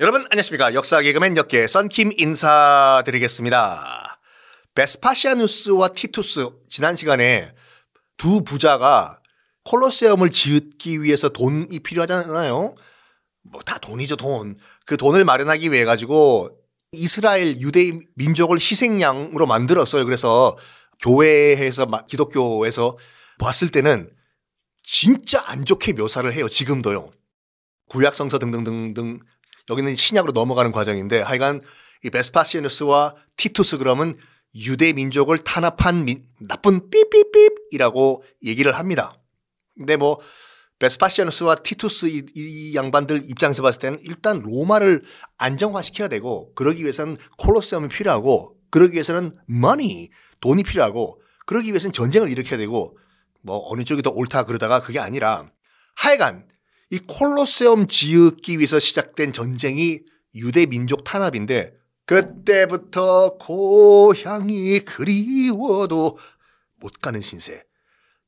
여러분 안녕하십니까 역사 개그맨 역계 썬킴 인사드리겠습니다. 베스파시아누스와 티투스 지난 시간에 두 부자가 콜로세움을 짓기 위해서 돈이 필요하잖아요. 뭐 다 돈이죠 돈. 그 돈을 마련하기 위해 가지고 이스라엘 유대 민족을 희생양으로 만들었어요. 그래서 교회에서 기독교에서 봤을 때는 진짜 안 좋게 묘사를 해요. 지금도요. 구약 성서 등등등등 여기는 신약으로 넘어가는 과정인데 하여간 이 베스파시누스와 티투스 그럼은 유대 민족을 탄압한 민, 나쁜 삐삐삐이라고 얘기를 합니다. 근데 뭐 베스파시아누스와 티투스 이, 이, 양반들 입장에서 봤을 때는 일단 로마를 안정화시켜야 되고 그러기 위해서는 콜로세움이 필요하고 그러기 위해서는 money 돈이 필요하고 그러기 위해서는 전쟁을 일으켜야 되고 뭐 어느 쪽이 더 옳다 그러다가 그게 아니라 하여간 이 콜로세움 지으기 위해서 시작된 전쟁이 유대 민족 탄압인데 그때부터 고향이 그리워도 못 가는 신세.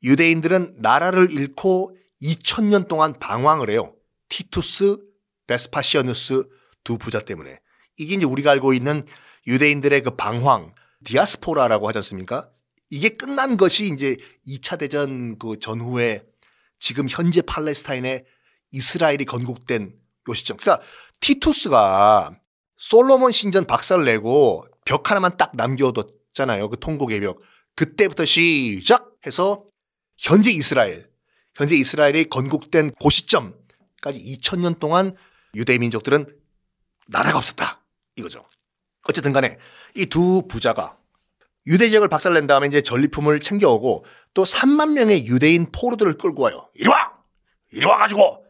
유대인들은 나라를 잃고 2000년 동안 방황을 해요. 티투스, 베스파시아누스 두 부자 때문에. 이게 이제 우리가 알고 있는 유대인들의 그 방황, 디아스포라라고 하지 않습니까? 이게 끝난 것이 이제 2차 대전 그 전후에 지금 현재 팔레스타인의 이스라엘이 건국된 요 시점. 그러니까 티투스가 솔로몬 신전 박살 내고 벽 하나만 딱 남겨뒀잖아요. 그 통곡의 벽. 그때부터 시작해서 현재 이스라엘, 현재 이스라엘이 건국된 고 시점까지 2000년 동안 유대 민족들은 나라가 없었다. 이거죠. 어쨌든 간에 이 두 부자가 유대 지역을 박살낸 다음에 이제 전리품을 챙겨오고 또 3만 명의 유대인 포로들을 끌고 와요. 이리 와! 이리 와가지고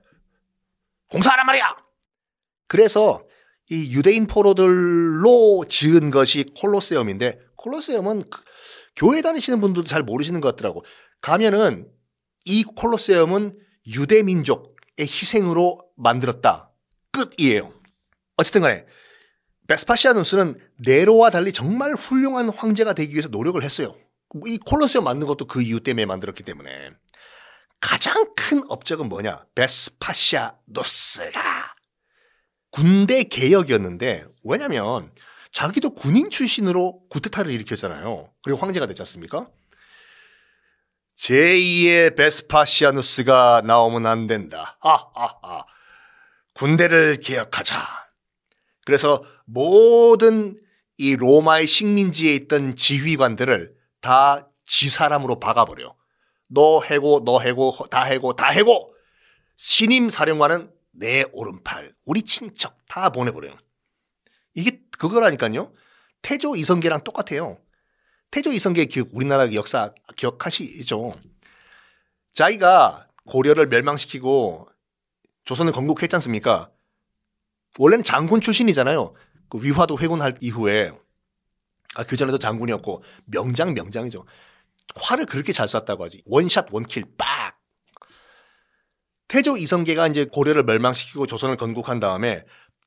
공사하란 말이야. 그래서 이 유대인 포로들로 지은 것이 콜로세움인데 콜로세움은 그 교회 다니시는 분들도 잘 모르시는 것 같더라고. 가면은 이 콜로세움은 유대 민족의 희생으로 만들었다. 끝이에요. 어쨌든 간에 베스파시아누스는 네로와 달리 정말 훌륭한 황제가 되기 위해서 노력을 했어요. 이 콜로세움 만든 것도 그 이유 때문에 만들었기 때문에. 가장 큰 업적은 뭐냐? 베스파시아 노스가 군대 개혁이었는데 왜냐면 자기도 군인 출신으로 구테타를 일으켰잖아요. 그리고 황제가 됐지 않습니까? 제2의 베스파시아누스가 나오면 안 된다. 하하하. 군대를 개혁하자. 그래서 모든 이 로마의 식민지에 있던 지휘관들을 다 지사람으로 박아버려. 너 해고, 너 해고, 다 해고, 다 해고. 신임 사령관은 내 오른팔, 우리 친척 다 보내버려요. 이게 그거라니까요. 태조 이성계랑 똑같아요. 태조 이성계 기억, 우리나라 역사 기억하시죠? 자기가 고려를 멸망시키고 조선을 건국했지 않습니까? 원래는 장군 출신이잖아요. 그 위화도 회군할 이후에 아, 그 전에도 장군이었고 명장 명장이죠. 활을 그렇게 잘 쐈다고 하지. 원샷 원킬 빡. 태조 이성계가 이제 고려를 멸망시키고 조선을 건국한 다음에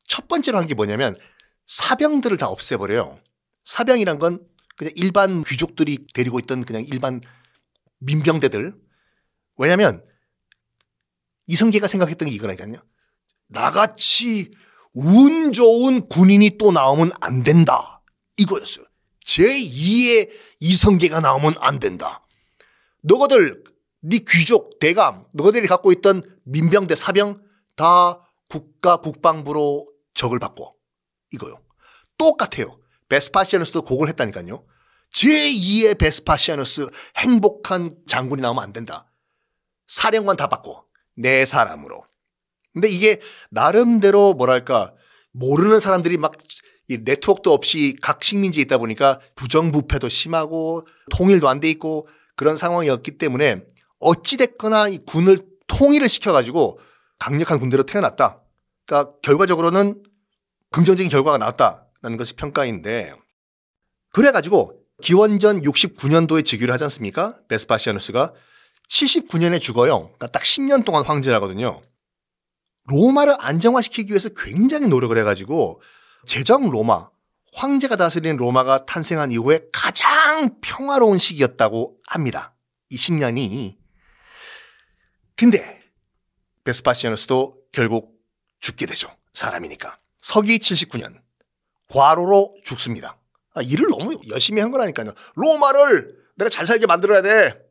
첫 번째로 한 게 뭐냐면 사병들을 다 없애버려요. 사병이란 건 그냥 일반 귀족들이 데리고 있던 그냥 일반 민병대들. 왜냐면 이성계가 생각했던 게 이거라니까요. 나같이 운 좋은 군인이 또 나오면 안 된다. 이거였어요. 제2의 이성계가 나오면 안 된다. 너희들 네 귀족 대감 너희들이 갖고 있던 민병대 사병 다 국가 국방부로 적을 받고 이거요. 똑같아요. 베스파시아누스도 곡을 했다니까요. 제2의 베스파시아누스 행복한 장군이 나오면 안 된다. 사령관 다 받고 내 사람으로. 근데 이게 나름대로 뭐랄까 모르는 사람들이 막 이 네트워크도 없이 각 식민지에 있다 보니까 부정부패도 심하고 통일도 안 돼 있고 그런 상황이었기 때문에 어찌됐거나 이 군을 통일을 시켜가지고 강력한 군대로 태어났다. 그러니까 결과적으로는 긍정적인 결과가 나왔다라는 것이 평가인데 그래가지고 기원전 69년도에 즉위를 하지 않습니까? 베스파시아누스가 79년에 죽어요. 그러니까 딱 10년 동안 황제라거든요. 로마를 안정화시키기 위해서 굉장히 노력을 해가지고 제정 로마, 황제가 다스리는 로마가 탄생한 이후에 가장 평화로운 시기였다고 합니다. 이 10년이. 근데 베스파시아누스도 결국 죽게 되죠. 사람이니까. 서기 79년 과로로 죽습니다. 아, 일을 너무 열심히 한 거라니까요. 로마를 내가 잘 살게 만들어야 돼.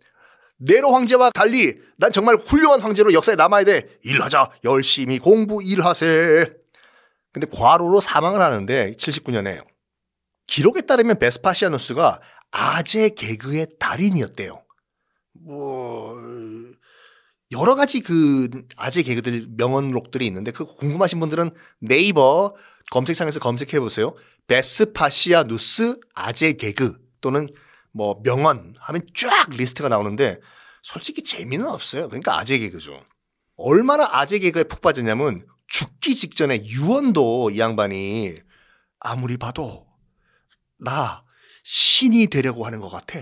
네로 황제와 달리 난 정말 훌륭한 황제로 역사에 남아야 돼. 일하자. 열심히 공부 일하세. 근데 과로로 사망을 하는데 79년에 기록에 따르면 베스파시아누스가 아재 개그의 달인이었대요. 뭐 여러 가지 그 아재 개그들 명언록들이 있는데 그 궁금하신 분들은 네이버 검색창에서 검색해 보세요. 베스파시아누스 아재 개그 또는 뭐 명언 하면 쫙 리스트가 나오는데 솔직히 재미는 없어요. 그러니까 아재 개그죠. 얼마나 아재 개그에 푹 빠졌냐면 죽기 직전에 유언도 이 양반이 아무리 봐도 나 신이 되려고 하는 것 같아.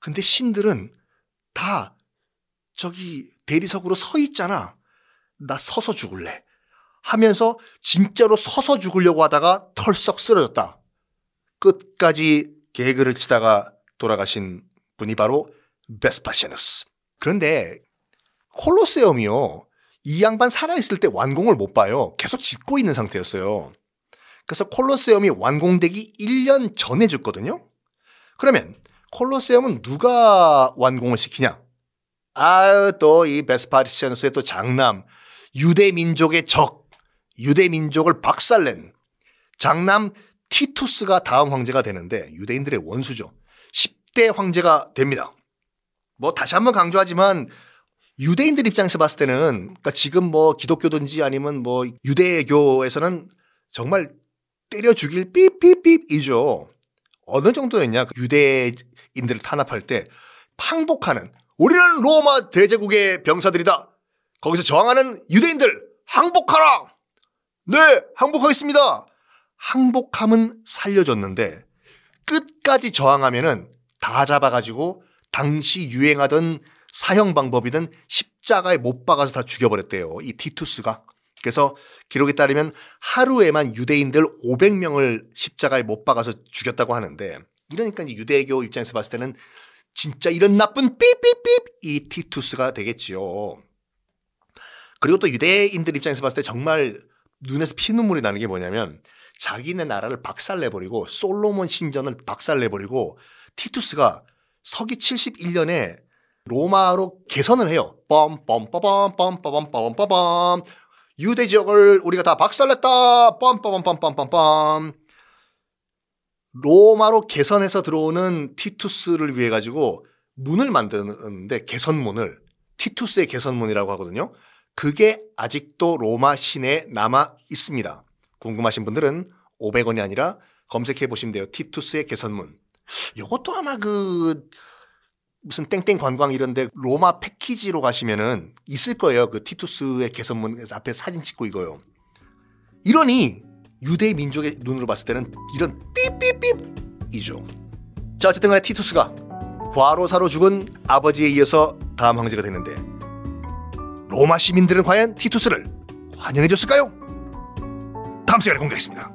근데 신들은 다 저기 대리석으로 서 있잖아. 나 서서 죽을래. 하면서 진짜로 서서 죽으려고 하다가 털썩 쓰러졌다. 끝까지 개그를 치다가 돌아가신 분이 바로 베스파시아누스. 그런데 콜로세움이요. 이 양반 살아있을 때 완공을 못 봐요. 계속 짓고 있는 상태였어요. 그래서 콜로세움이 완공되기 1년 전에 죽거든요. 그러면 콜로세움은 누가 완공을 시키냐? 아, 또 이 베스파시아누스의 또 장남, 유대 민족의 적, 유대 민족을 박살낸 장남 티투스가 다음 황제가 되는데 유대인들의 원수죠. 10대 황제가 됩니다. 뭐 다시 한번 강조하지만 유대인들 입장에서 봤을 때는 그러니까 지금 뭐 기독교든지 아니면 뭐 유대교에서는 정말 때려 죽일 삐삐삐이죠. 어느 정도였냐? 그 유대인들을 탄압할 때 항복하는 우리는 로마 대제국의 병사들이다. 거기서 저항하는 유대인들 항복하라. 네, 항복하겠습니다. 항복함은 살려줬는데 끝까지 저항하면은 다 잡아가지고 당시 유행하던 사형 방법이든 십자가에 못 박아서 다 죽여버렸대요. 이 티투스가. 그래서 기록에 따르면 하루에만 유대인들 500명을 십자가에 못 박아서 죽였다고 하는데 이러니까 이제 유대교 입장에서 봤을 때는 진짜 이런 나쁜 삐삐삐 이 티투스가 되겠지요. 그리고 또 유대인들 입장에서 봤을 때 정말 눈에서 피눈물이 나는 게 뭐냐면 자기네 나라를 박살내버리고 솔로몬 신전을 박살내버리고 티투스가 서기 71년에 로마로 개선을 해요. 뻔뻔빠밤뻔빠밤뻔빠밤빠밤 유대 지역을 우리가 다 박살냈다. 뻔뻔뻔뻔뻔뻔 로마로 개선해서 들어오는 티투스를 위해 가지고 문을 만드는데 개선문을 티투스의 개선문이라고 하거든요. 그게 아직도 로마 시내에 남아 있습니다. 궁금하신 분들은 500원이 아니라 검색해 보시면 돼요. 티투스의 개선문. 이것도 아마 그 무슨 땡땡 관광 이런데 로마 패키지로 가시면은 있을 거예요. 그 티투스의 개선문 앞에 사진 찍고 이거요. 이러니 유대 민족의 눈으로 봤을 때는 이런 삐삐삐이죠. 자 어쨌든 간에 티투스가 과로사로 죽은 아버지에 이어서 다음 황제가 되는데 로마 시민들은 과연 티투스를 환영해 줬을까요? 다음 시간에 공개하겠습니다.